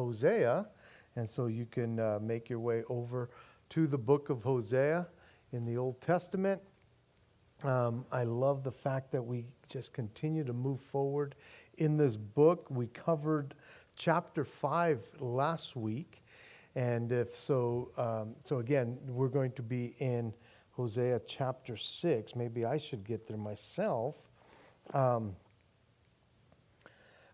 Hosea. And so you can uh, make your way over to the book of Hosea in the Old Testament. Um, I love the fact that we just continue to move forward in this book. We covered chapter 5 last week. And if so, um, so again, we're going to be in Hosea chapter 6. Maybe I should get there myself. Um,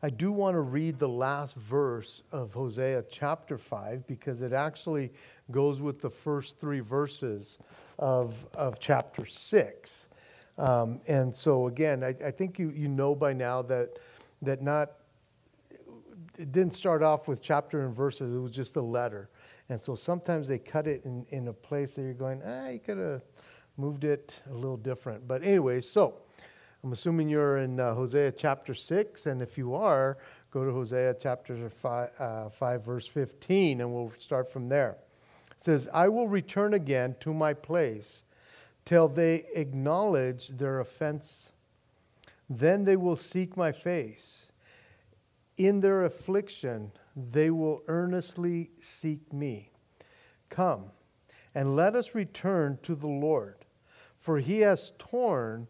I do want to read the last verse of Hosea chapter 5 because it actually goes with the first three verses of, of chapter 6. Um, and so, again, I, I, think you, you know by now that, that not, it didn't start off with chapter and verses, it was just a letter. And so sometimes they cut it in, in a place that you're going, ah, you could have moved it a little different. But anyway, so I'm assuming you're in uh, Hosea chapter 6, and if you are, go to Hosea chapter 5, uh, 5, verse 15, and we'll start from there. It says, I will return again to my place till they acknowledge their offense. Then they will seek my face. In their affliction, they will earnestly seek me. Come, and let us return to the Lord, for he has torn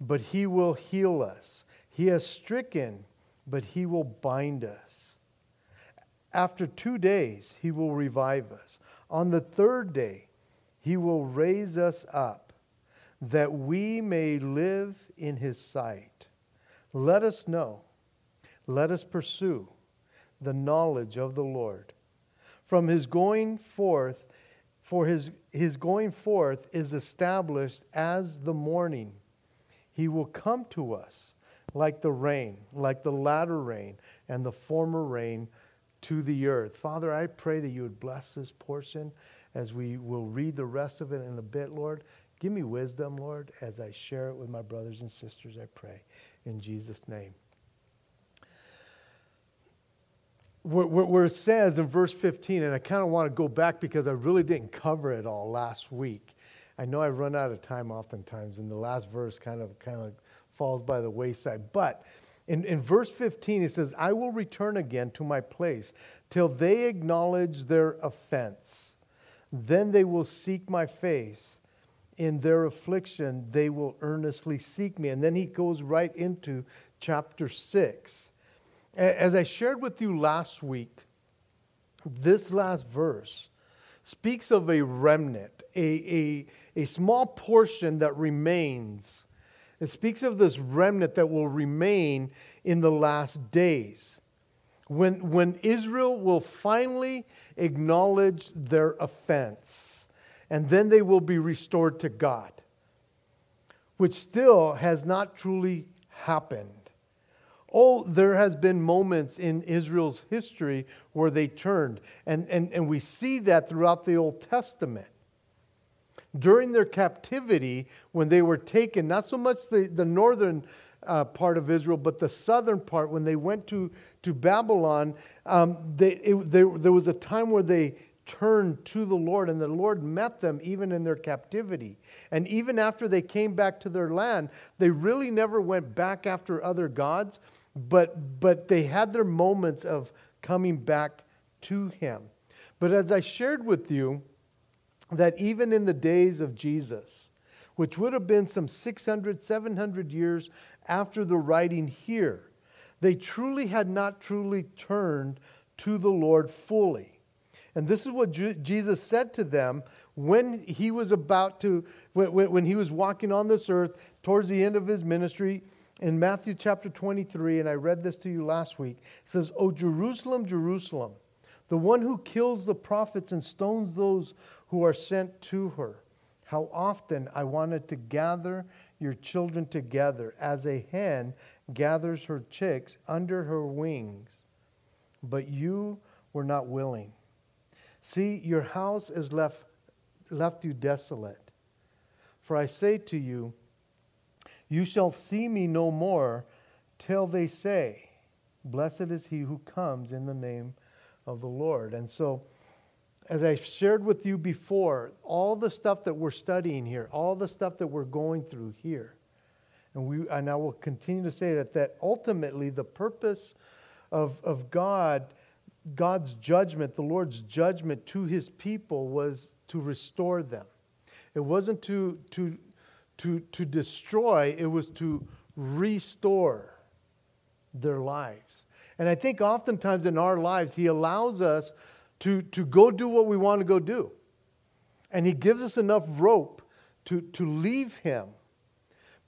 but he will heal us. He has stricken, but he will bind us. After two days, he will revive us. On the third day, he will raise us up, that we may live in his sight. Let us know, let us pursue the knowledge of the Lord. From his going forth, for his, his going forth is established as the morning he will come to us like the rain, like the latter rain and the former rain to the earth. Father, I pray that you would bless this portion as we will read the rest of it in a bit, Lord. Give me wisdom, Lord, as I share it with my brothers and sisters, I pray. In Jesus' name. Where, it says in verse 15, and I kind of want to go back because I really didn't cover it all last week. I know I run out of time oftentimes, and the last verse kind of kind of falls by the wayside. But in, in verse 15, it says, I will return again to my place till they acknowledge their offense. Then they will seek my face. In their affliction, they will earnestly seek me. And then he goes right into chapter 6. As I shared with you last week, this last verse speaks of a remnant, a, a, a small portion that remains. It speaks of this remnant that will remain in the last days. When, when Israel will finally acknowledge their offense, and then they will be restored to God, which still has not truly happened. Oh, there has been moments in Israel's history where they turned. And, and, and we see that throughout the Old Testament. During their captivity, when they were taken, not so much the, the northern uh, part of Israel, but the southern part, when they went to, to Babylon, um, they, it, there, there was a time where they turned to the Lord, and the Lord met them even in their captivity. And even after they came back to their land, they really never went back after other gods but, but they had their moments of coming back to him. But as I shared with you, that even in the days of Jesus, which would have been some 600, 700 years after the writing here, they truly had not truly turned to the Lord fully. And this is what Jesus said to them when he was about to, when, when he was walking on this earth towards the end of his ministry in Matthew chapter 23, and I read this to you last week, it says, O Jerusalem, Jerusalem, the one who kills the prophets and stones those who are sent to her. How often I wanted to gather your children together as a hen gathers her chicks under her wings, but you were not willing. See, your house is left, left you desolate. For I say to you, you shall see me no more till they say, Blessed is he who comes in the name of the Lord. And so, as I shared with you before, all the stuff that we're studying here, all the stuff that we're going through here, and, we, and I will continue to say that, that ultimately the purpose of, of God God's judgment, the Lord's judgment to his people was to restore them. It wasn't to, to, to, to destroy, it was to restore their lives. And I think oftentimes in our lives, he allows us to, to go do what we want to go do. And he gives us enough rope to, to leave him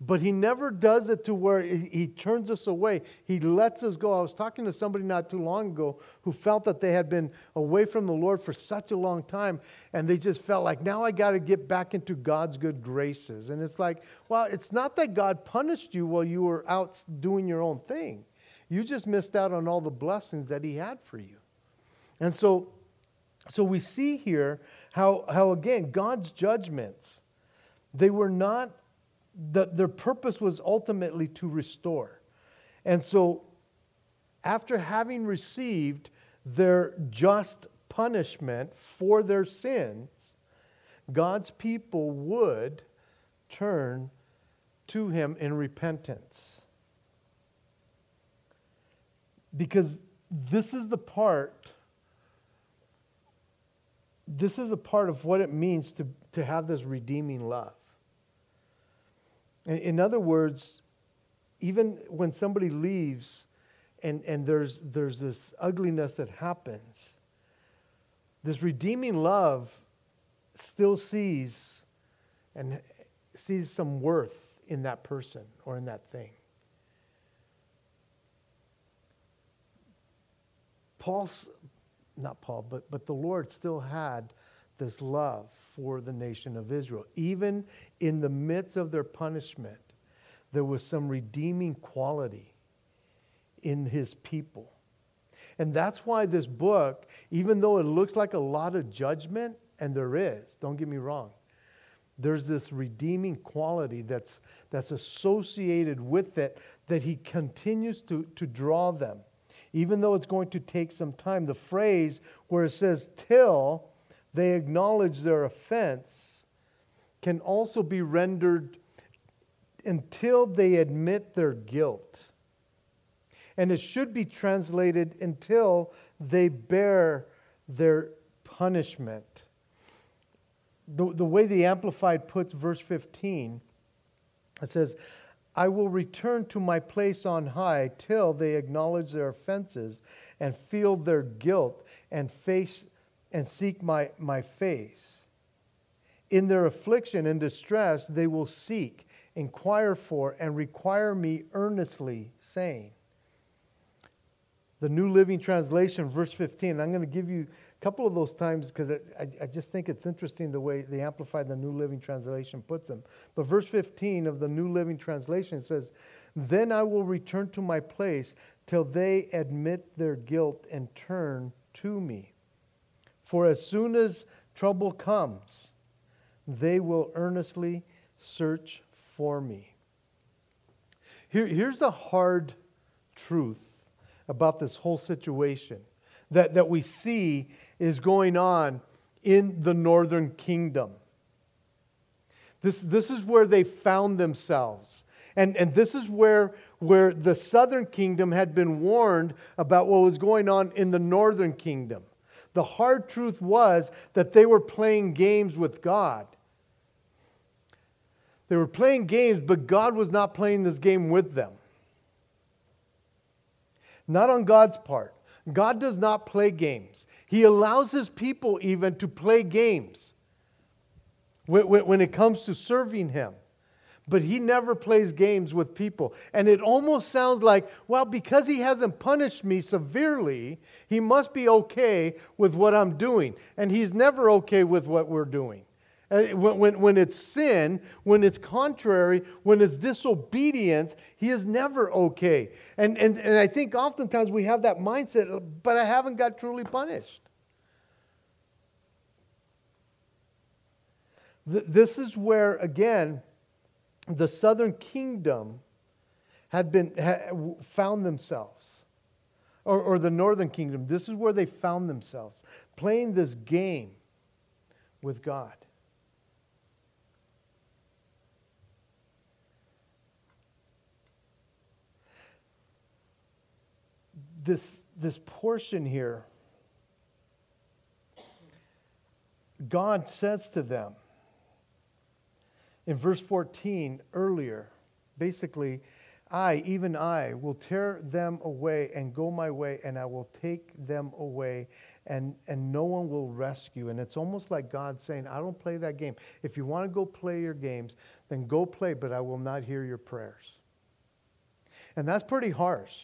but he never does it to where he turns us away. He lets us go. I was talking to somebody not too long ago who felt that they had been away from the Lord for such a long time, and they just felt like, now I got to get back into God's good graces. And it's like, well, it's not that God punished you while you were out doing your own thing. You just missed out on all the blessings that he had for you. And so, so we see here how, how again, God's judgments, they were not the, their purpose was ultimately to restore. And so, after having received their just punishment for their sins, God's people would turn to Him in repentance. Because this is the part, this is a part of what it means to, to have this redeeming love. In other words, even when somebody leaves and, and there's, there's this ugliness that happens, this redeeming love still sees and sees some worth in that person or in that thing. Paul's, not Paul, but, but the Lord still had this love for the nation of Israel. Even in the midst of their punishment, there was some redeeming quality in his people. And that's why this book, even though it looks like a lot of judgment, and there is, don't get me wrong, there's this redeeming quality that's, that's associated with it that he continues to, to draw them. Even though it's going to take some time, the phrase where it says till they acknowledge their offense can also be rendered until they admit their guilt. And it should be translated until they bear their punishment. The, the way the Amplified puts verse 15, it says, I will return to my place on high till they acknowledge their offenses and feel their guilt and face and seek my, my face. In their affliction and distress, they will seek, inquire for, and require me earnestly, saying, the New Living Translation, verse 15. I'm going to give you a couple of those times because I, I, just think it's interesting the way the Amplified, the New Living Translation puts them. But verse 15 of the New Living Translation says, Then I will return to my place till they admit their guilt and turn to me. For as soon as trouble comes, they will earnestly search for me. Here, here's a hard truth about this whole situation that, that we see is going on in the northern kingdom. This, this is where they found themselves. And, and this is where, where the southern kingdom had been warned about what was going on in the northern kingdom. The hard truth was that they were playing games with God. They were playing games, but God was not playing this game with them. Not on God's part. God does not play games. He allows his people even to play games when it comes to serving him but he never plays games with people. And it almost sounds like, well, because he hasn't punished me severely, he must be okay with what I'm doing. And he's never okay with what we're doing. Uh, when, when, when it's sin, when it's contrary, when it's disobedience, he is never okay. And, and, and I think oftentimes we have that mindset, but I haven't got truly punished. This is where, again, the southern kingdom had been had found themselves or, or the northern kingdom this is where they found themselves playing this game with god. This this portion here god says to them in verse 14 earlier, basically, I, even I, will tear them away and go my way, and I will take them away, and, and no one will rescue. And it's almost like God saying, I don't play that game. If you want to go play your games, then go play, but I will not hear your prayers. And that's pretty harsh.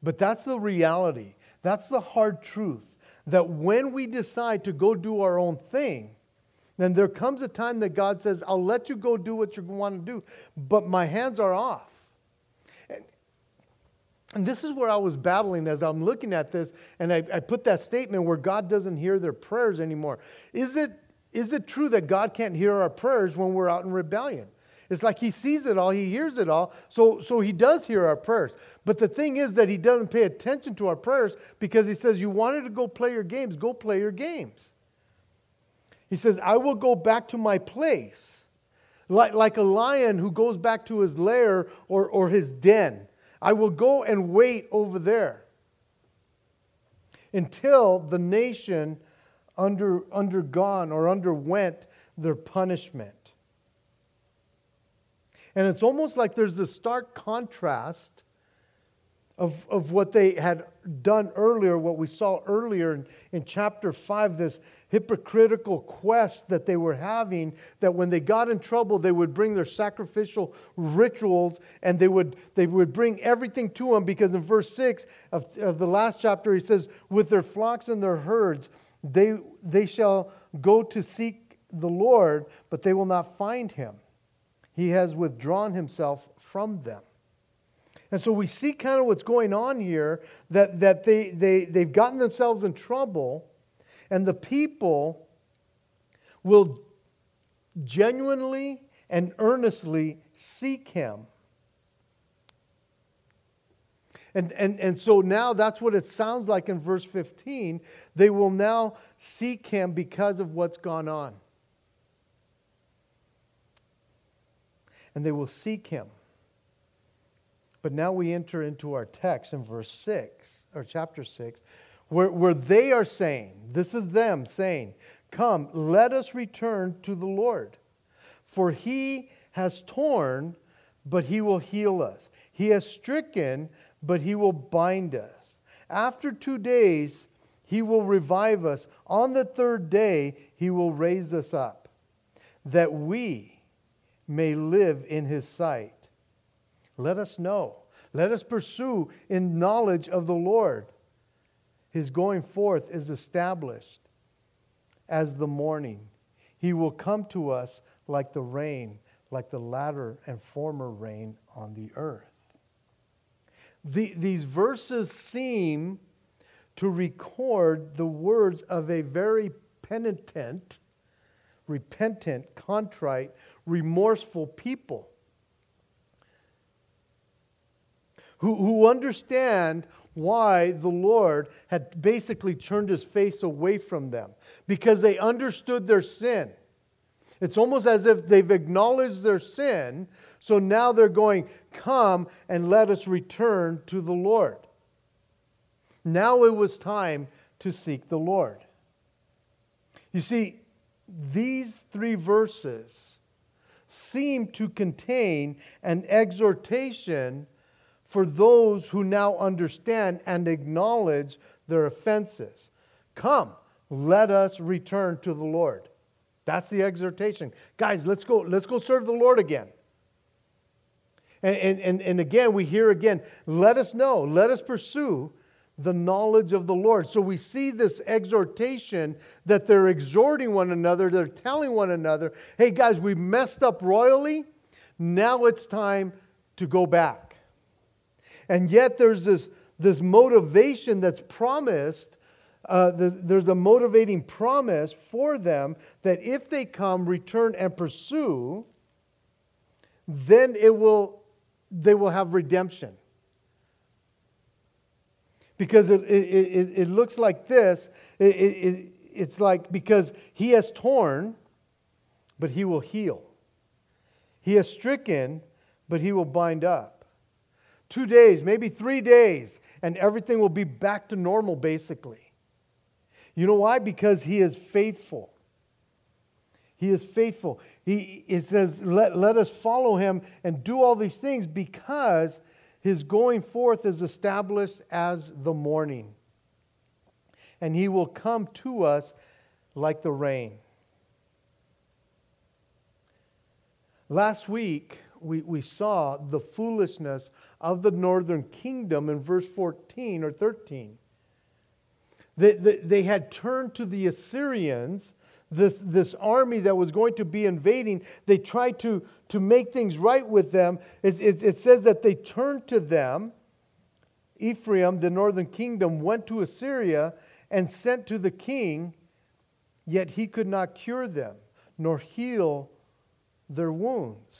But that's the reality. That's the hard truth. That when we decide to go do our own thing, then there comes a time that God says, I'll let you go do what you want to do, but my hands are off. And this is where I was battling as I'm looking at this, and I, I, put that statement where God doesn't hear their prayers anymore. Is it, is it true that God can't hear our prayers when we're out in rebellion? It's like He sees it all, He hears it all, so, so He does hear our prayers. But the thing is that He doesn't pay attention to our prayers because He says, You wanted to go play your games, go play your games. He says, I will go back to my place. Like, like a lion who goes back to his lair or, or his den. I will go and wait over there until the nation under, undergone or underwent their punishment. And it's almost like there's a stark contrast of, of what they had done earlier, what we saw earlier in, in chapter 5, this hypocritical quest that they were having, that when they got in trouble, they would bring their sacrificial rituals and they would, they would bring everything to him because in verse 6 of, of the last chapter, he says, With their flocks and their herds, they, they shall go to seek the Lord, but they will not find him. He has withdrawn himself from them. And so we see kind of what's going on here that, that they, they, they've gotten themselves in trouble, and the people will genuinely and earnestly seek him. And, and, and so now that's what it sounds like in verse 15. They will now seek him because of what's gone on. And they will seek him. But now we enter into our text in verse 6, or chapter 6, where, where they are saying, this is them saying, Come, let us return to the Lord. For he has torn, but he will heal us. He has stricken, but he will bind us. After two days, he will revive us. On the third day, he will raise us up, that we may live in his sight. Let us know. Let us pursue in knowledge of the Lord. His going forth is established as the morning. He will come to us like the rain, like the latter and former rain on the earth. The, these verses seem to record the words of a very penitent, repentant, contrite, remorseful people. Who, who understand why the Lord had basically turned his face away from them because they understood their sin. It's almost as if they've acknowledged their sin, so now they're going, Come and let us return to the Lord. Now it was time to seek the Lord. You see, these three verses seem to contain an exhortation for those who now understand and acknowledge their offenses. Come, let us return to the Lord. That's the exhortation. Guys, let's go, let's go serve the Lord again. And, and, and, again, we hear again, let us know, let us pursue the knowledge of the Lord. So we see this exhortation that they're exhorting one another, they're telling one another, hey guys, we messed up royally. Now it's time to go back. And yet there's this, this motivation that's promised. Uh, the, there's a motivating promise for them that if they come, return, and pursue, then it will, they will have redemption. Because it, it, it, it looks like this it, it, it's like because he has torn, but he will heal. He has stricken, but he will bind up two days, maybe three days, and everything will be back to normal, basically. You know why? Because He is faithful. He is faithful. He, it says, let, let us follow him and do all these things because his going forth is established as the morning. And he will come to us like the rain. Last week, we, we saw the foolishness of the northern kingdom in verse 14 or 13. They, they, they had turned to the Assyrians, this, this army that was going to be invading. They tried to, to make things right with them. It, it, it says that they turned to them. Ephraim, the northern kingdom, went to Assyria and sent to the king, yet he could not cure them nor heal their wounds.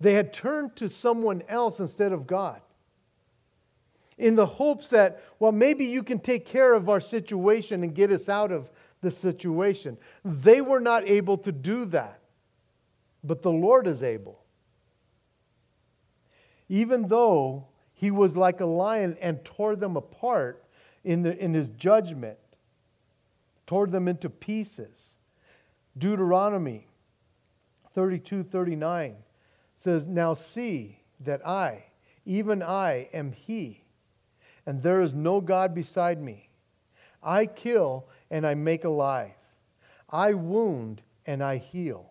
They had turned to someone else instead of God in the hopes that, well, maybe you can take care of our situation and get us out of the situation. They were not able to do that, but the Lord is able. Even though he was like a lion and tore them apart in, the, in his judgment, tore them into pieces. Deuteronomy 32 39 says, Now see that I, even I, am he and there is no God beside me. I kill and I make alive. I wound and I heal.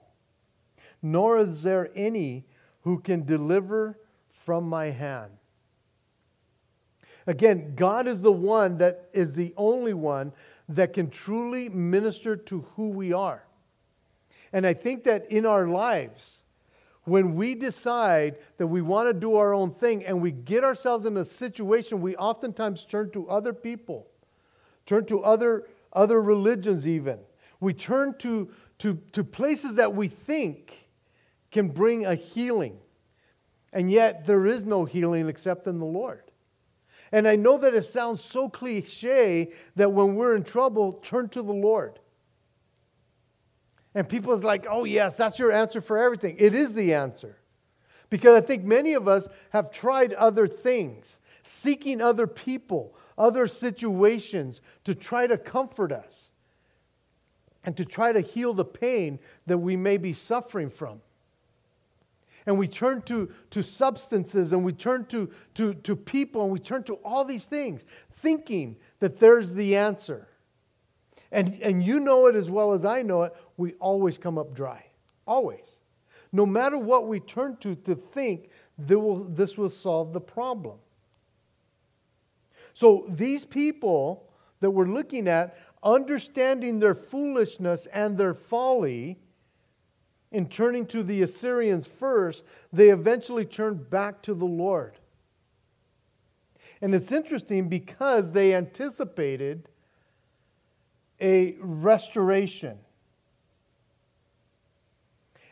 Nor is there any who can deliver from my hand. Again, God is the one that is the only one that can truly minister to who we are. And I think that in our lives, when we decide that we want to do our own thing and we get ourselves in a situation, we oftentimes turn to other people, turn to other, other religions, even. We turn to, to, to places that we think can bring a healing. And yet, there is no healing except in the Lord. And I know that it sounds so cliche that when we're in trouble, turn to the Lord. And people is like, oh, yes, that's your answer for everything. It is the answer. Because I think many of us have tried other things, seeking other people, other situations to try to comfort us and to try to heal the pain that we may be suffering from. And we turn to, to substances and we turn to, to, to people and we turn to all these things, thinking that there's the answer. And, and you know it as well as I know it, we always come up dry. Always. No matter what we turn to to think, will, this will solve the problem. So these people that we're looking at, understanding their foolishness and their folly, in turning to the Assyrians first, they eventually turned back to the Lord. And it's interesting because they anticipated a restoration.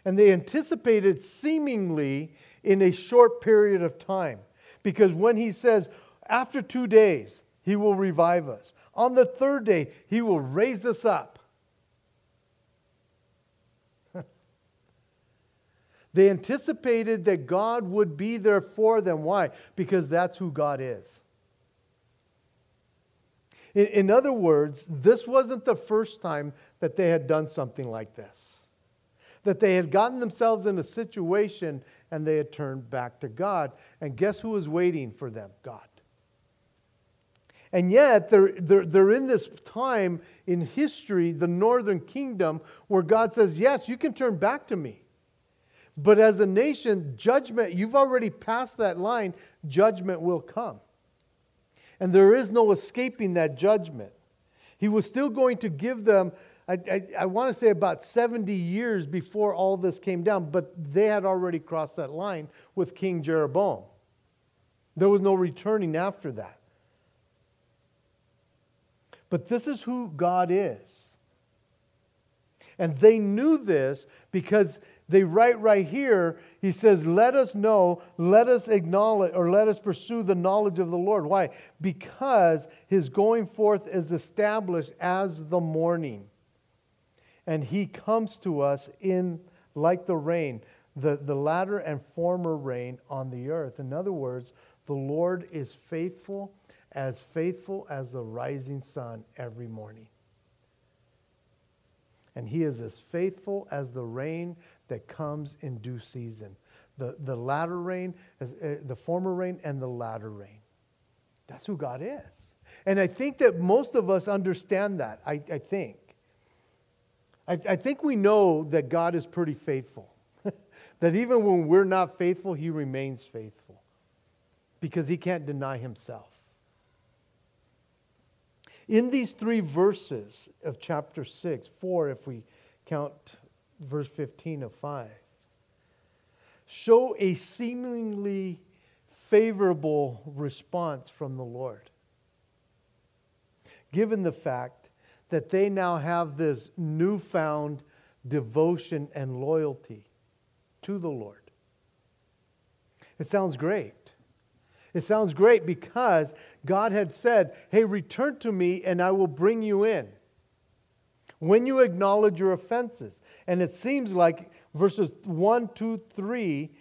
And they anticipated seemingly in a short period of time. Because when he says, after two days, he will revive us, on the third day, he will raise us up. they anticipated that God would be there for them. Why? Because that's who God is. In, in other words, this wasn't the first time that they had done something like this. That they had gotten themselves in a situation and they had turned back to God. And guess who was waiting for them? God. And yet, they're, they're, they're in this time in history, the northern kingdom, where God says, Yes, you can turn back to me. But as a nation, judgment, you've already passed that line, judgment will come and there is no escaping that judgment. He was still going to give them, I, I, I want to say about 70 years before all this came down, but they had already crossed that line with King Jeroboam. There was no returning after that. But this is who God is. And they knew this because they write right here, he says, Let us know, let us acknowledge, or let us pursue the knowledge of the Lord. Why? Because his going forth is established as the morning. And he comes to us in like the rain, the, the latter and former rain on the earth. In other words, the Lord is faithful, as faithful as the rising sun every morning. And he is as faithful as the rain that comes in due season. The, the latter rain, as, uh, the former rain, and the latter rain. That's who God is. And I think that most of us understand that. I, I think. I, I think we know that God is pretty faithful. that even when we're not faithful, he remains faithful because he can't deny himself. In these three verses of chapter 6, four if we count verse 15 of 5, show a seemingly favorable response from the Lord. Given the fact that they now have this newfound devotion and loyalty to the Lord. It sounds great. It sounds great because God had said, Hey, return to me and I will bring you in. When you acknowledge your offenses. And it seems like verses 1, 2, 3,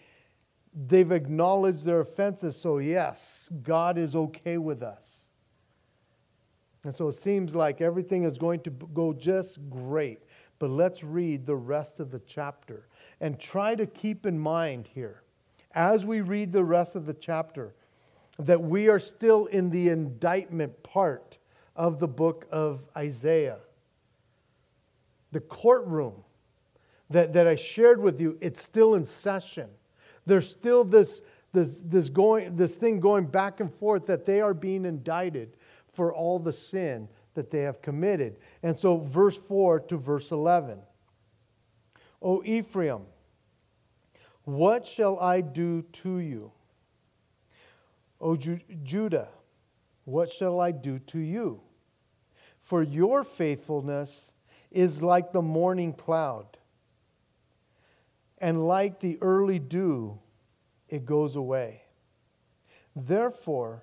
they've acknowledged their offenses. So, yes, God is okay with us. And so it seems like everything is going to go just great. But let's read the rest of the chapter and try to keep in mind here, as we read the rest of the chapter, that we are still in the indictment part of the book of Isaiah. The courtroom that, that I shared with you, it's still in session. There's still this, this, this, going, this thing going back and forth that they are being indicted for all the sin that they have committed. And so, verse 4 to verse 11. O Ephraim, what shall I do to you? O Ju- Judah, what shall I do to you? For your faithfulness is like the morning cloud, and like the early dew, it goes away. Therefore,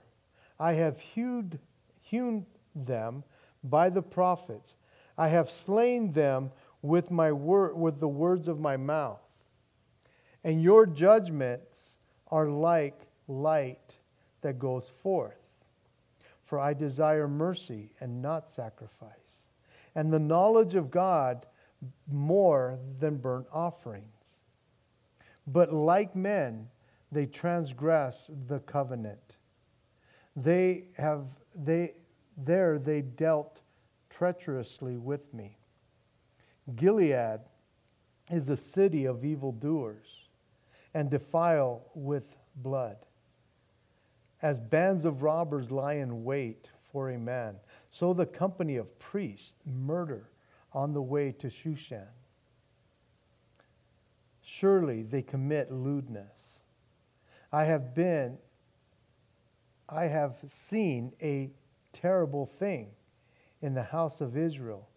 I have hewed, hewn them by the prophets. I have slain them with, my with the words of my mouth. And your judgments are like light that goes forth. For I desire mercy and not sacrifice, and the knowledge of God more than burnt offerings. But like men, they transgress the covenant. They have they there they dealt treacherously with me. Gilead is a city of evildoers and defile with blood as bands of robbers lie in wait for a man, so the company of priests murder on the way to Shechem. Surely they commit lewdness. I have been, I have seen a terrible thing in the house of Israel.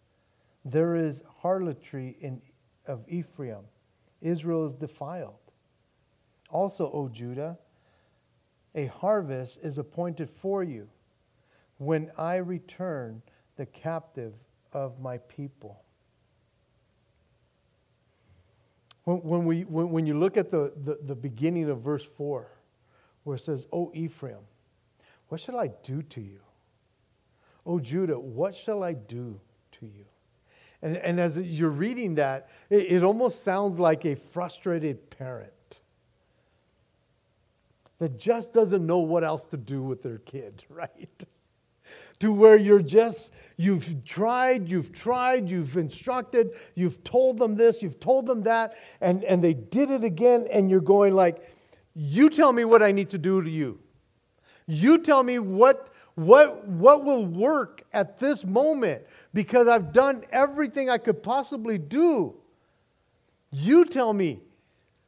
There is harlotry in, of Ephraim. Israel is defiled. Also, O Judah, a harvest is appointed for you when I return the captive of my people. When, when, we, when, when you look at the, the, the beginning of verse 4, where it says, O Ephraim, what shall I do to you? O Judah, what shall I do to you? And, and as you're reading that, it, it almost sounds like a frustrated parent that just doesn't know what else to do with their kid, right? to where you're just, you've tried, you've tried, you've instructed, you've told them this, you've told them that, and, and they did it again, and you're going like, you tell me what I need to do to you. You tell me what, what, what will work at this moment because I've done everything I could possibly do. You tell me,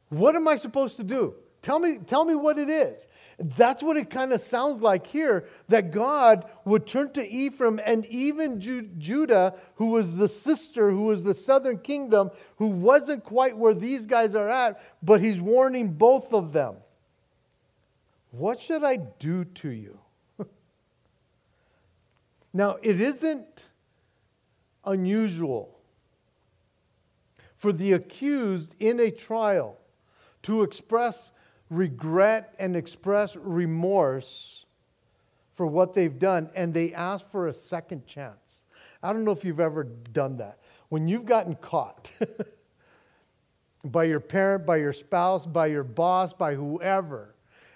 what am I supposed to do? Tell me, tell me what it is. That's what it kind of sounds like here that God would turn to Ephraim and even Ju- Judah, who was the sister, who was the southern kingdom, who wasn't quite where these guys are at, but he's warning both of them. What should I do to you? now, it isn't unusual for the accused in a trial to express regret and express remorse for what they've done, and they ask for a second chance. I don't know if you've ever done that. When you've gotten caught by your parent, by your spouse, by your boss, by whoever,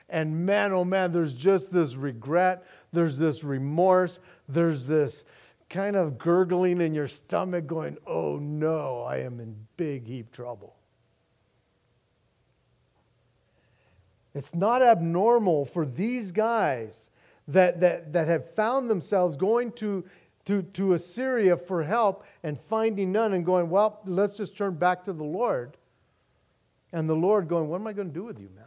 and man, oh man, there's just this regret, there's this remorse, there's this kind of gurgling in your stomach going, oh no, I am in big heap trouble. It's not abnormal for these guys that, that, that have found themselves going to, to, to Assyria for help and finding none and going, well, let's just turn back to the Lord. And the Lord going, what am I going to do with you, man?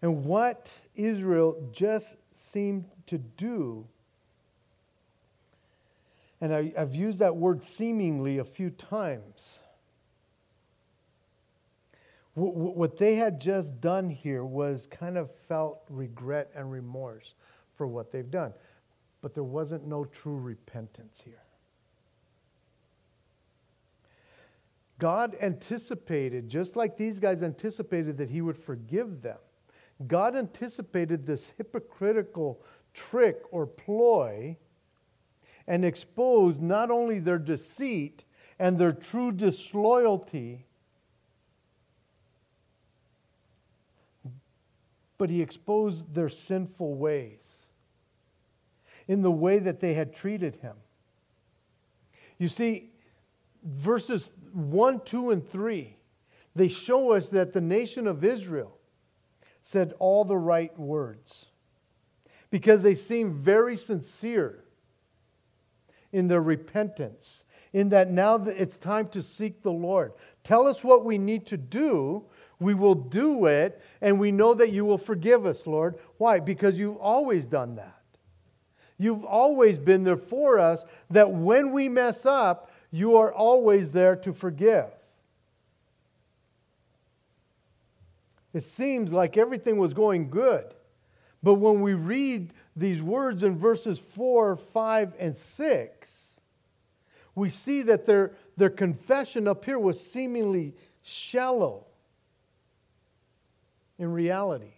And what Israel just seemed to do, and I, have used that word seemingly a few times what they had just done here was kind of felt regret and remorse for what they've done. But there wasn't no true repentance here. God anticipated, just like these guys anticipated that he would forgive them, God anticipated this hypocritical trick or ploy and exposed not only their deceit and their true disloyalty but he exposed their sinful ways in the way that they had treated him. You see, verses 1, 2, and 3, they show us that the nation of Israel said all the right words because they seemed very sincere in their repentance, in that now it's time to seek the Lord. Tell us what we need to do we will do it, and we know that you will forgive us, Lord. Why? Because you've always done that. You've always been there for us, that when we mess up, you are always there to forgive. It seems like everything was going good. But when we read these words in verses 4, 5, and 6, we see that their, their confession up here was seemingly shallow in reality.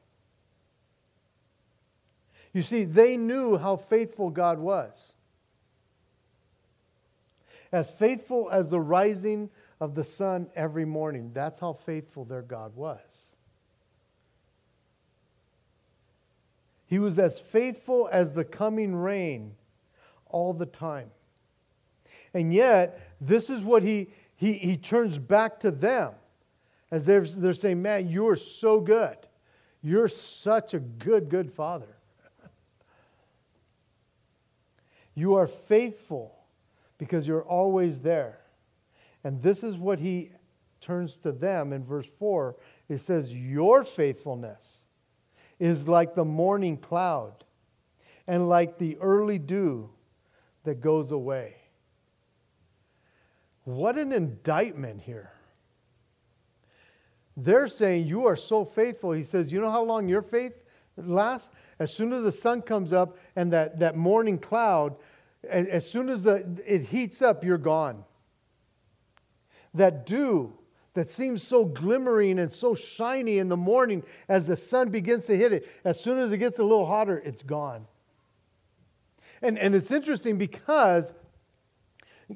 You see, they knew how faithful God was. As faithful as the rising of the sun every morning. That's how faithful their God was. He was as faithful as the coming rain all the time. And yet, this is what he, he, he turns back to them as they're, they're saying, Man, you're so good. You're such a good, good father. you are faithful because you're always there. And this is what he turns to them in verse 4. It says, Your faithfulness is like the morning cloud and like the early dew that goes away. What an indictment here. They're saying, You are so faithful. He says, You know how long your faith lasts? As soon as the sun comes up and that, that morning cloud, as soon as the, it heats up, you're gone. That dew that seems so glimmering and so shiny in the morning as the sun begins to hit it, as soon as it gets a little hotter, it's gone. And, and it's interesting because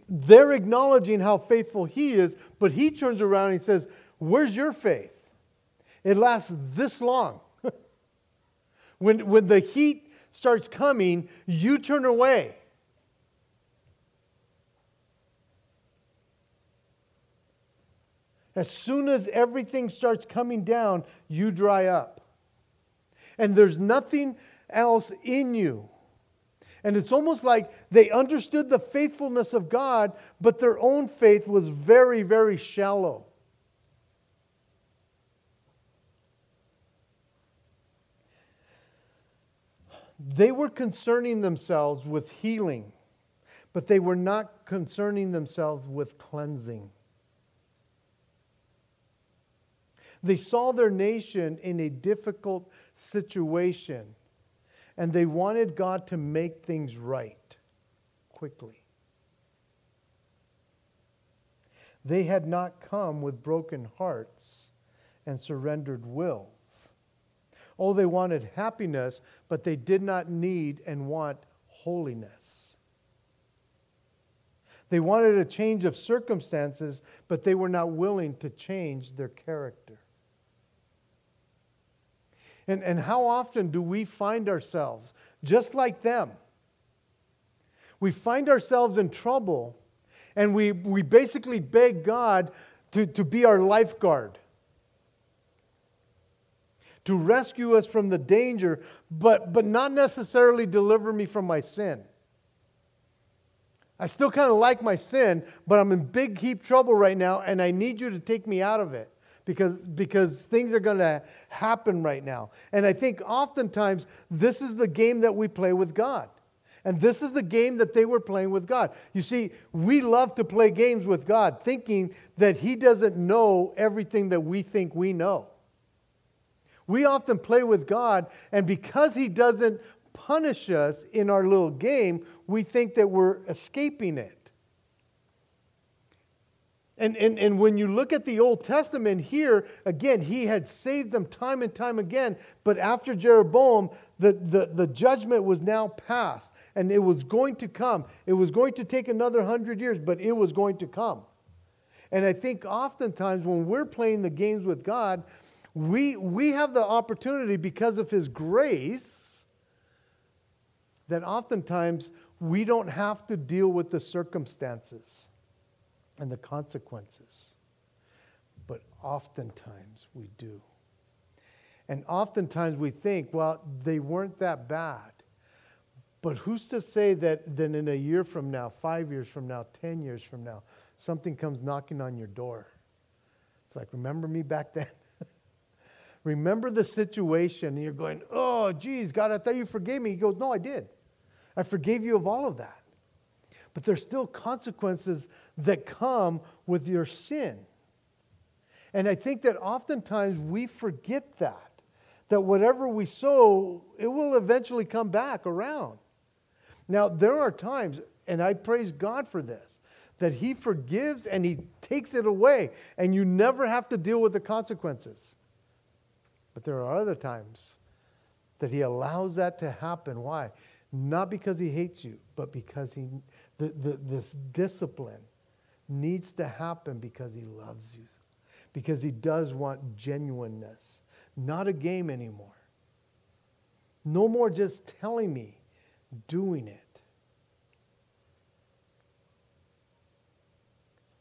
they're acknowledging how faithful he is, but he turns around and he says, Where's your faith? It lasts this long. when, when the heat starts coming, you turn away. As soon as everything starts coming down, you dry up. And there's nothing else in you. And it's almost like they understood the faithfulness of God, but their own faith was very, very shallow. They were concerning themselves with healing, but they were not concerning themselves with cleansing. They saw their nation in a difficult situation, and they wanted God to make things right quickly. They had not come with broken hearts and surrendered wills. Oh, they wanted happiness, but they did not need and want holiness. They wanted a change of circumstances, but they were not willing to change their character. And, and how often do we find ourselves just like them? We find ourselves in trouble and we, we basically beg God to, to be our lifeguard, to rescue us from the danger, but, but not necessarily deliver me from my sin. I still kind of like my sin, but I'm in big heap trouble right now, and I need you to take me out of it because, because things are going to happen right now. And I think oftentimes this is the game that we play with God. And this is the game that they were playing with God. You see, we love to play games with God, thinking that He doesn't know everything that we think we know. We often play with God, and because He doesn't punish us in our little game, we think that we're escaping it. And, and, and when you look at the Old Testament here, again, he had saved them time and time again. But after Jeroboam, the, the, the judgment was now passed and it was going to come. It was going to take another hundred years, but it was going to come. And I think oftentimes when we're playing the games with God, we, we have the opportunity because of his grace that oftentimes we don't have to deal with the circumstances and the consequences. But oftentimes we do. And oftentimes we think, well, they weren't that bad. But who's to say that then in a year from now, five years from now, 10 years from now, something comes knocking on your door? It's like, remember me back then? Remember the situation, and you're going, oh, geez, God, I thought you forgave me. He goes, no, I did. I forgave you of all of that but there's still consequences that come with your sin. And I think that oftentimes we forget that, that whatever we sow, it will eventually come back around. Now, there are times, and I praise God for this, that He forgives and He takes it away, and you never have to deal with the consequences. But there are other times that He allows that to happen. Why? Not because He hates you, but because He the, the, this discipline needs to happen because he loves you, because he does want genuineness, not a game anymore. No more just telling me, doing it.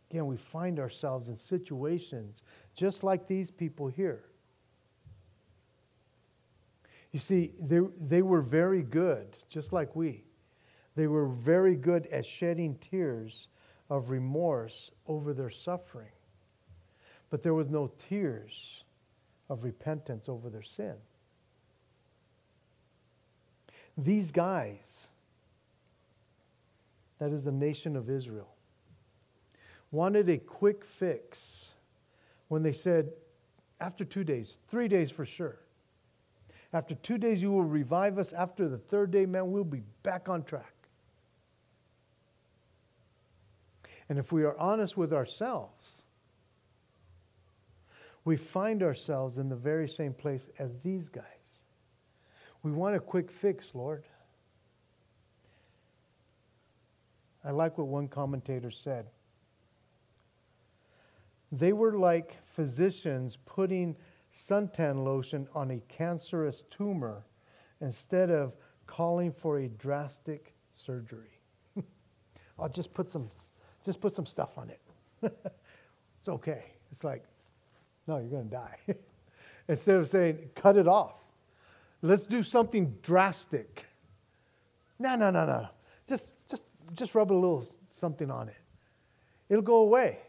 Again, we find ourselves in situations just like these people here. You see, they, they were very good, just like we. They were very good at shedding tears of remorse over their suffering. But there was no tears of repentance over their sin. These guys, that is the nation of Israel, wanted a quick fix when they said, after two days, three days for sure. After two days, you will revive us. After the third day, man, we'll be back on track. And if we are honest with ourselves, we find ourselves in the very same place as these guys. We want a quick fix, Lord. I like what one commentator said. They were like physicians putting suntan lotion on a cancerous tumor instead of calling for a drastic surgery. I'll just put some just put some stuff on it. it's okay. It's like, no, you're to die. Instead of saying, cut it off. Let's do something drastic. No, no, no, no. Just, just, just rub a little something on it. It'll go away.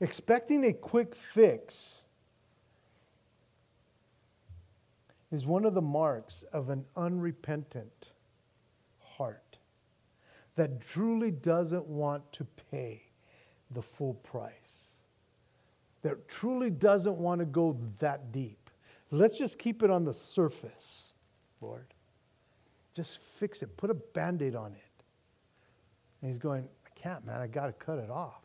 Expecting a quick fix is one of the marks of an unrepentant heart that truly doesn't want to pay the full price, that truly doesn't want to go that deep. Let's just keep it on the surface, Lord. Just fix it, put a band aid on it. And he's going, I can't, man, I got to cut it off.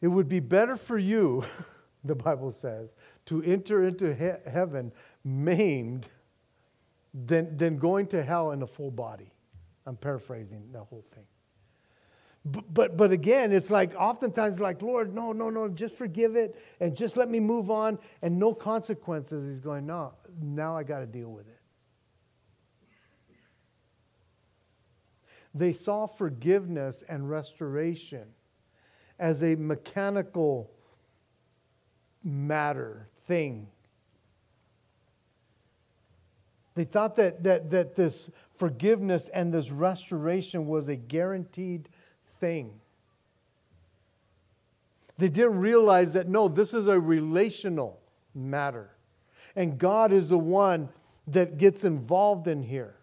It would be better for you, the Bible says, to enter into he- heaven maimed than, than going to hell in a full body. I'm paraphrasing the whole thing. But, but, but again, it's like oftentimes like, Lord, no, no, no, just forgive it and just let me move on and no consequences. He's going, no, now I got to deal with it. They saw forgiveness and restoration as a mechanical matter, thing. They thought that, that, that this forgiveness and this restoration was a guaranteed thing. They didn't realize that, no, this is a relational matter. And God is the one that gets involved in here.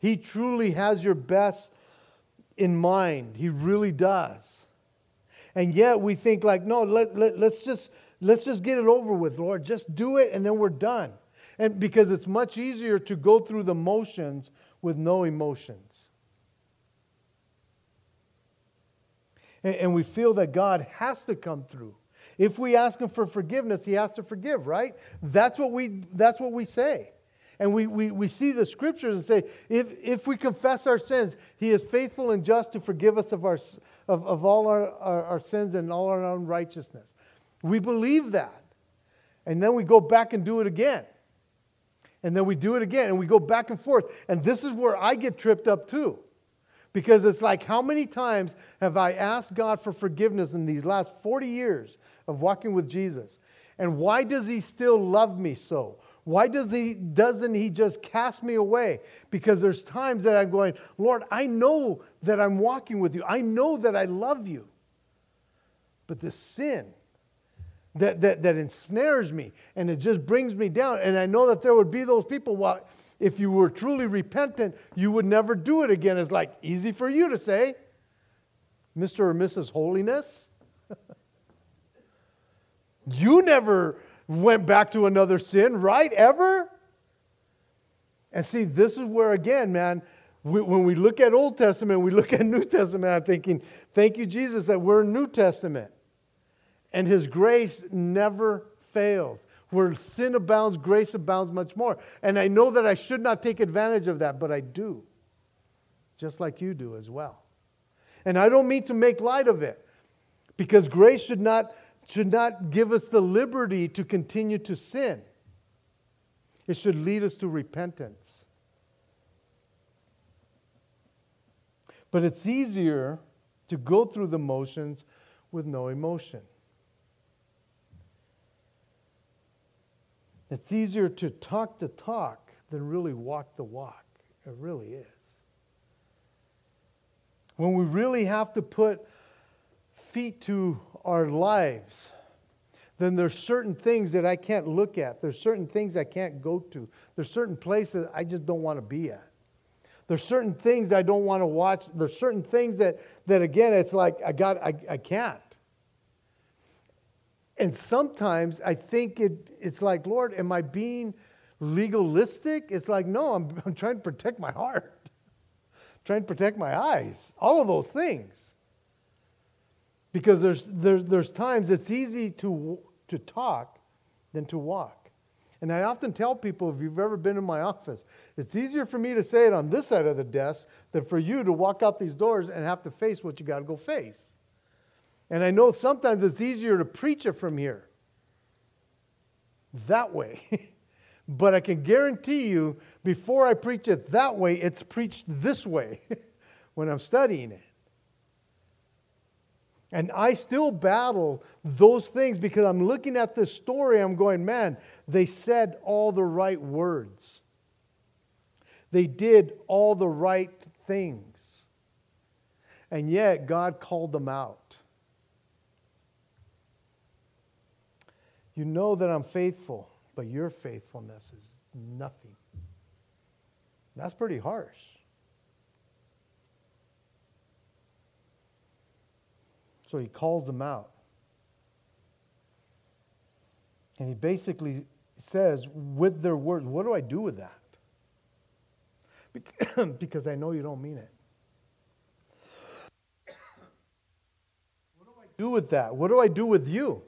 He truly has your best in mind. He really does. And yet we think like, no, let, let, let's, just, let's just get it over with, Lord. Just do it and then we're done. And because it's much easier to go through the motions with no emotions. And, and we feel that God has to come through. If we ask him for forgiveness, he has to forgive, right? That's what we, that's what we say. And we, we, we see the scriptures and say, if, if we confess our sins, he is faithful and just to forgive us of, our, of, of all our, our, our sins and all our unrighteousness. We believe that. And then we go back and do it again. And then we do it again and we go back and forth. And this is where I get tripped up too. Because it's like, how many times have I asked God for forgiveness in these last 40 years of walking with Jesus? And why does He still love me so? Why does he, doesn't He just cast me away? Because there's times that I'm going, Lord, I know that I'm walking with you. I know that I love you. But the sin that, that, that ensnares me and it just brings me down. And I know that there would be those people, well, if you were truly repentant, you would never do it again. It's like easy for you to say, Mr. or Mrs. Holiness. you never went back to another sin, right? Ever? And see, this is where, again, man, we, when we look at Old Testament, we look at New Testament, I'm thinking, thank you, Jesus, that we're New Testament. And his grace never fails. Where sin abounds, grace abounds much more. And I know that I should not take advantage of that, but I do, just like you do as well. And I don't mean to make light of it, because grace should not should not give us the liberty to continue to sin. It should lead us to repentance. But it's easier to go through the motions with no emotion. It's easier to talk the talk than really walk the walk. It really is. When we really have to put feet to our lives, then there's certain things that I can't look at. There's certain things I can't go to. There's certain places I just don't want to be at. There's certain things I don't want to watch. There's certain things that, that again, it's like I got, I, I can't. And sometimes I think it, it's like, Lord, am I being legalistic? It's like, no, I'm, I'm trying to protect my heart, trying to protect my eyes, all of those things. Because there's, there's, there's times it's easy to, to talk than to walk. And I often tell people, if you've ever been in my office, it's easier for me to say it on this side of the desk than for you to walk out these doors and have to face what you got to go face. And I know sometimes it's easier to preach it from here, that way. but I can guarantee you, before I preach it that way, it's preached this way when I'm studying it. And I still battle those things because I'm looking at this story, I'm going, man, they said all the right words. They did all the right things. And yet, God called them out. You know that I'm faithful, but your faithfulness is nothing. That's pretty harsh. So he calls them out. And he basically says, with their words, what do I do with that? because I know you don't mean it. what do I do with that? What do I do with you?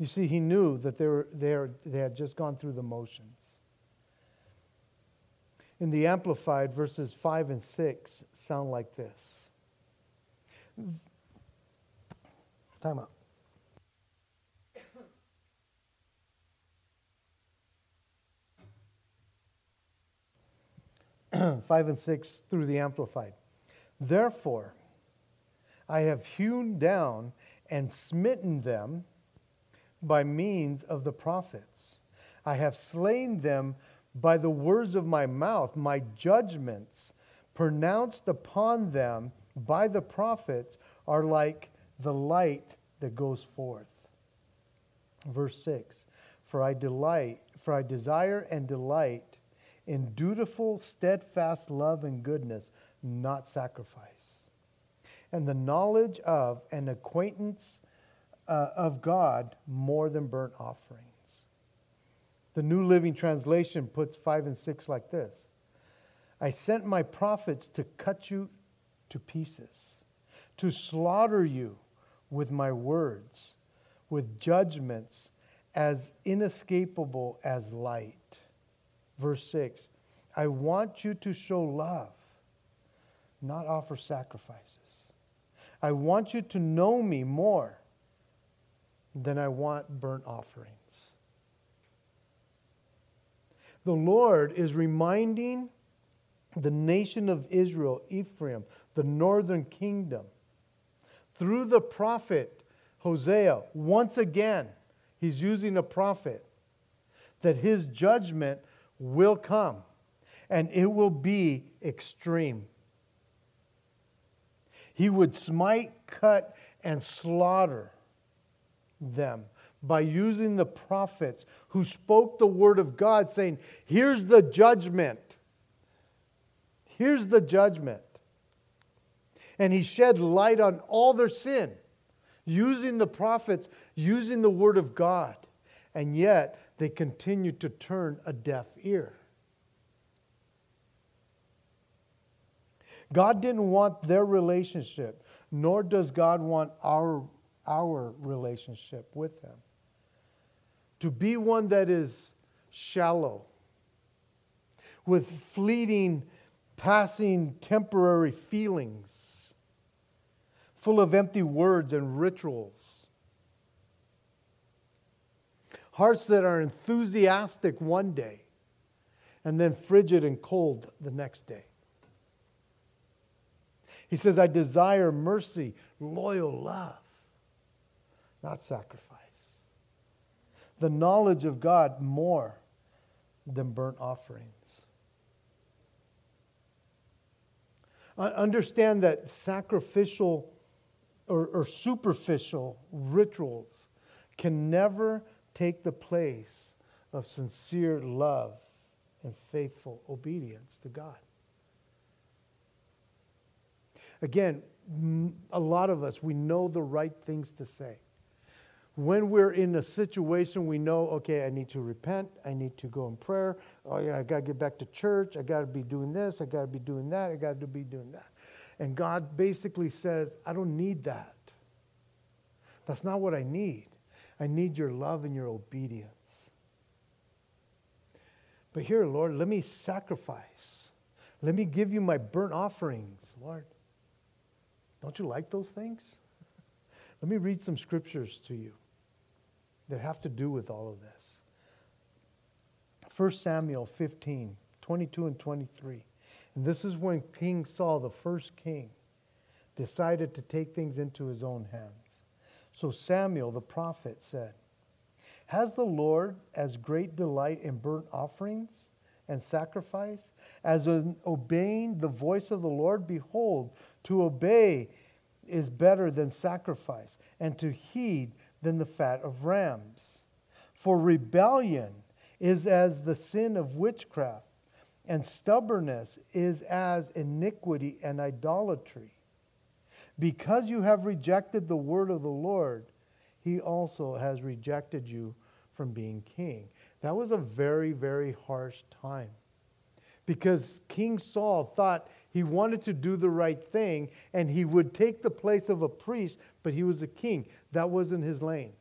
You see, he knew that they, were, they, they had just gone through the motions. In the Amplified, verses 5 and 6 sound like this. Time out. Five and six through the Amplified. Therefore, I have hewn down and smitten them by means of the prophets. I have slain them by the words of my mouth. My judgments pronounced upon them by the prophets are like the light that goes forth. Verse 6 For I delight, for I desire and delight in dutiful, steadfast love and goodness, not sacrifice. And the knowledge of and acquaintance uh, of God more than burnt offerings. The New Living Translation puts 5 and 6 like this I sent my prophets to cut you to pieces, to slaughter you with my words, with judgments as inescapable as light. Verse 6 I want you to show love, not offer sacrifices. I want you to know me more than I want burnt offerings. The Lord is reminding the nation of Israel, Ephraim, the northern kingdom, through the prophet Hosea, once again, he's using a prophet, that his judgment will come and it will be extreme. He would smite, cut, and slaughter them by using the prophets who spoke the word of God, saying, Here's the judgment. Here's the judgment. And he shed light on all their sin, using the prophets, using the word of God. And yet they continued to turn a deaf ear. God didn't want their relationship, nor does God want our our relationship with Him. To be one that is shallow, with fleeting, passing, temporary feelings, full of empty words and rituals. Hearts that are enthusiastic one day and then frigid and cold the next day. He says, I desire mercy, loyal love not sacrifice. The knowledge of God more than burnt offerings. Understand that sacrificial or, or, superficial rituals can never take the place of sincere love and faithful obedience to God. Again, a lot of us, we know the right things to say when we're in a situation we know, okay, I need to repent, I need to go in prayer, oh yeah, I got to get back to church, I got to be doing this, I got to be doing that, I got to be doing that. And God basically says, I don't need that. That's not what I need. I need your love and your obedience. But here, Lord, let me sacrifice. Let me give you my burnt offerings, Lord. Don't you like those things? Let me read some scriptures to you that have to do with all of this. 1 Samuel 15, 22 and 23. And this is when King Saul, the first king, decided to take things into his own hands. So Samuel, the prophet, said, Has the Lord as great delight in burnt offerings and sacrifice as in obeying the voice of the Lord? Behold, to obey is better than sacrifice, and to heed than the fat of rams. For rebellion is as the sin of witchcraft, and stubbornness is as iniquity and idolatry. Because you have rejected the word of the Lord, he also has rejected you from being king. That was a very, very harsh time because King Saul thought he wanted to do the right thing and he would take the place of a priest, but he was a king. That wasn't his lane.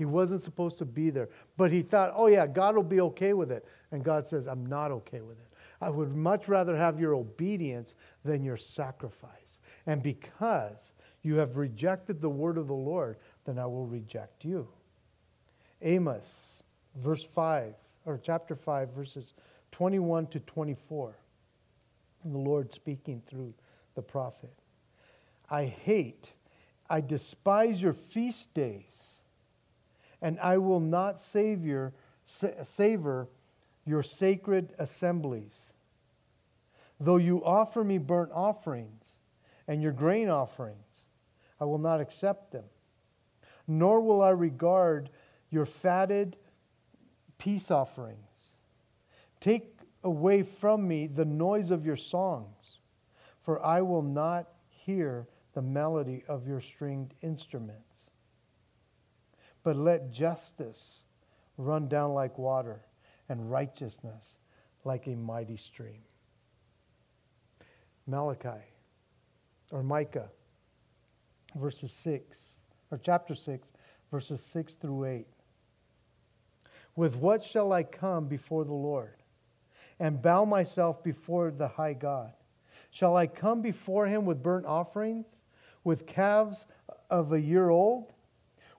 He wasn't supposed to be there. But he thought, oh, yeah, God will be okay with it. And God says, I'm not okay with it. I would much rather have your obedience than your sacrifice. And because you have rejected the word of the Lord, then I will reject you. Amos, verse 5, or chapter 5, verses 21 to 24. And the Lord speaking through the prophet. I hate, I despise your feast days and I will not savor your sacred assemblies. Though you offer me burnt offerings and your grain offerings, I will not accept them. Nor will I regard your fatted peace offerings. Take away from me the noise of your songs, for I will not hear the melody of your stringed instruments but let justice run down like water and righteousness like a mighty stream. Malachi or Micah, verses 6, or chapter 6, verses 6 through 8. With what shall I come before the Lord and bow myself before the high God? Shall I come before him with burnt offerings, with calves of a year old?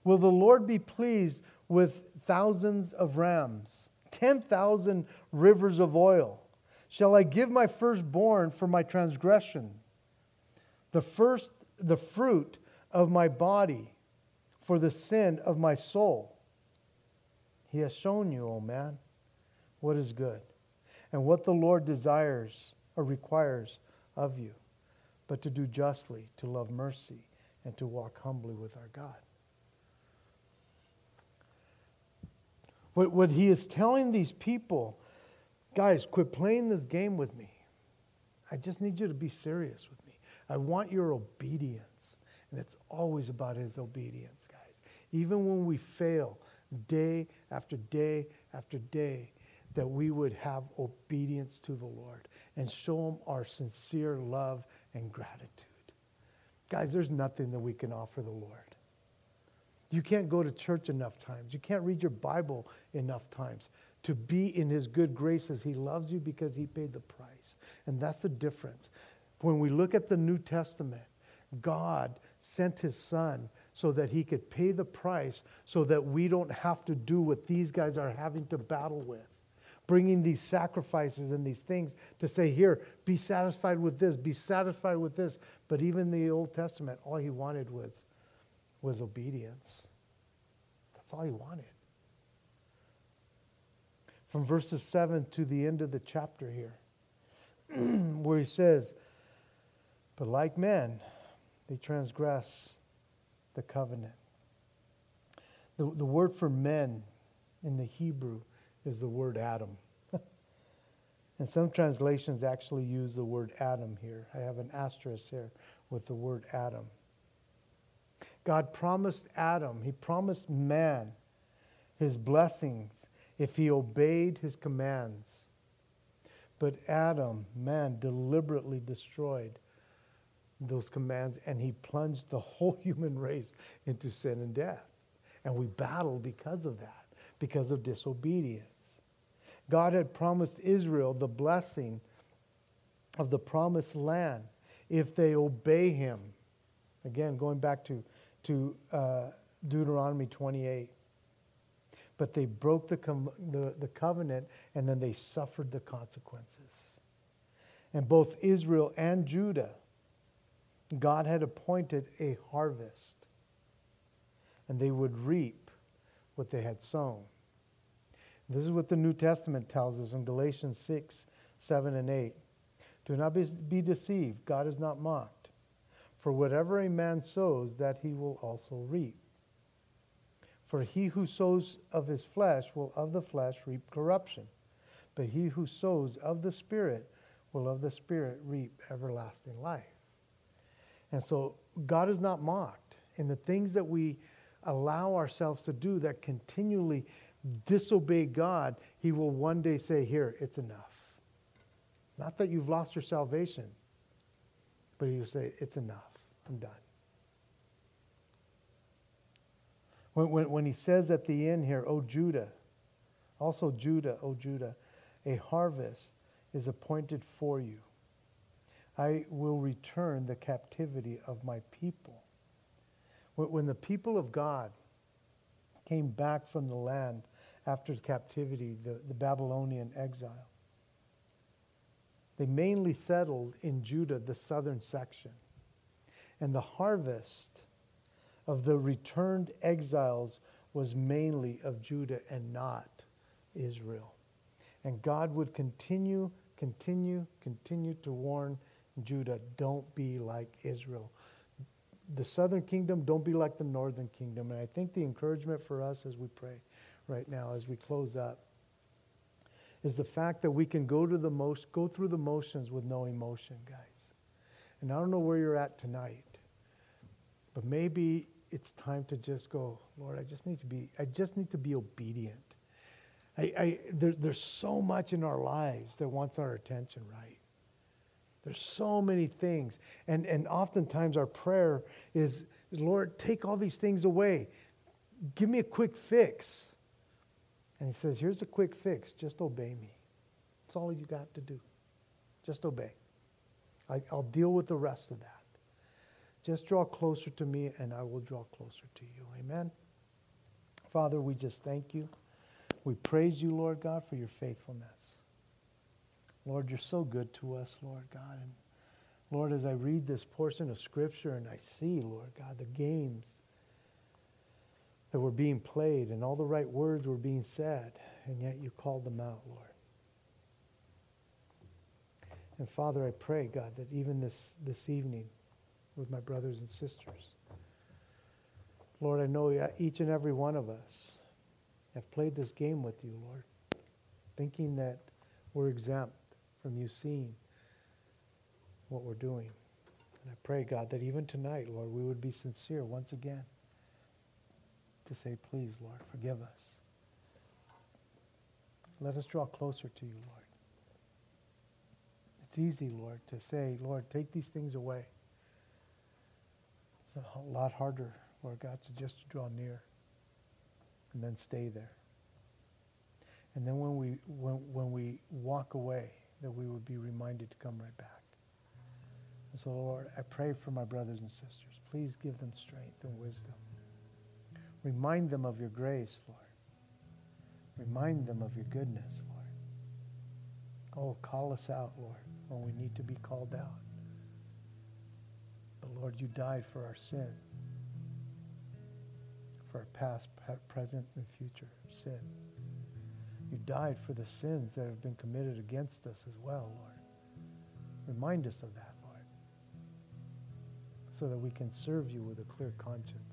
Will the Lord be pleased with thousands of rams, 10,000 rivers of oil? Shall I give my firstborn for my transgression, the first, the fruit of my body for the sin of my soul? He has shown you, O oh man, what is good and what the Lord desires or requires of you, but to do justly, to love mercy, and to walk humbly with our God. What, what he is telling these people, guys, quit playing this game with me. I just need you to be serious with me. I want your obedience. And it's always about his obedience, guys. Even when we fail day after day after day, that we would have obedience to the Lord and show him our sincere love and gratitude. Guys, there's nothing that we can offer the Lord. You can't go to church enough times. You can't read your Bible enough times to be in His good graces. He loves you because He paid the price. And that's the difference. When we look at the New Testament, God sent His Son so that He could pay the price so that we don't have to do what these guys are having to battle with. Bringing these sacrifices and these things to say, here, be satisfied with this, be satisfied with this. But even the Old Testament, all He wanted was was obedience. That's all he wanted. From verses 7 to the end of the chapter here, where he says, But like men, they transgress the covenant. The, the word for men in the Hebrew is the word Adam. and some translations actually use the word Adam here. I have an asterisk here with the word Adam. God promised Adam, He promised man his blessings if he obeyed his commands. But Adam, man, deliberately destroyed those commands and he plunged the whole human race into sin and death. And we battle because of that, because of disobedience. God had promised Israel the blessing of the promised land if they obey him. Again, going back to to uh, Deuteronomy 28. But they broke the, com- the, the covenant and then they suffered the consequences. And both Israel and Judah, God had appointed a harvest, and they would reap what they had sown. This is what the New Testament tells us in Galatians 6, 7, and 8. Do not be, be deceived. God is not mocked. For whatever a man sows, that he will also reap. For he who sows of his flesh will of the flesh reap corruption, but he who sows of the Spirit will of the Spirit reap everlasting life. And so God is not mocked in the things that we allow ourselves to do that continually disobey God, he will one day say, Here, it's enough. Not that you've lost your salvation, but he will say, It's enough. I'm done. When, when, when he says at the end here, O Judah, also Judah, O Judah, a harvest is appointed for you. I will return the captivity of my people. When the people of God came back from the land after captivity, the, the Babylonian exile, they mainly settled in Judah, the southern section. And the harvest of the returned exiles was mainly of Judah and not Israel. And God would continue, continue, continue to warn Judah don't be like Israel. The southern kingdom, don't be like the northern kingdom. And I think the encouragement for us as we pray right now, as we close up, is the fact that we can go to the most go through the motions with no emotion, guys. And I don't know where you're at tonight, but maybe it's time to just go, Lord, I just need to be, I just need to be obedient. I, I, there, there's so much in our lives that wants our attention, right? There's so many things. And, and oftentimes our prayer is, Lord, take all these things away. Give me a quick fix. And he says, Here's a quick fix. Just obey me. That's all you got to do. Just obey. I, I'll deal with the rest of that. Just draw closer to me, and I will draw closer to you. Amen. Father, we just thank you. We praise you, Lord God, for your faithfulness. Lord, you're so good to us, Lord God. And Lord, as I read this portion of Scripture and I see, Lord God, the games that were being played and all the right words were being said, and yet you called them out, Lord. And Father, I pray, God, that even this, this evening with my brothers and sisters, Lord, I know each and every one of us have played this game with you, Lord, thinking that we're exempt from you seeing what we're doing. And I pray, God, that even tonight, Lord, we would be sincere once again to say, please, Lord, forgive us. Let us draw closer to you, Lord. It's easy, Lord, to say, Lord, take these things away. It's a lot harder, Lord God, to just draw near and then stay there. And then when we, when, when we walk away, that we would be reminded to come right back. And so, Lord, I pray for my brothers and sisters. Please give them strength and wisdom. Remind them of your grace, Lord. Remind them of your goodness, Lord. Oh, call us out, Lord, when we need to be called out. But Lord, you died for our sin, for our past, present, and future sin. You died for the sins that have been committed against us as well, Lord. Remind us of that, Lord, so that we can serve you with a clear conscience,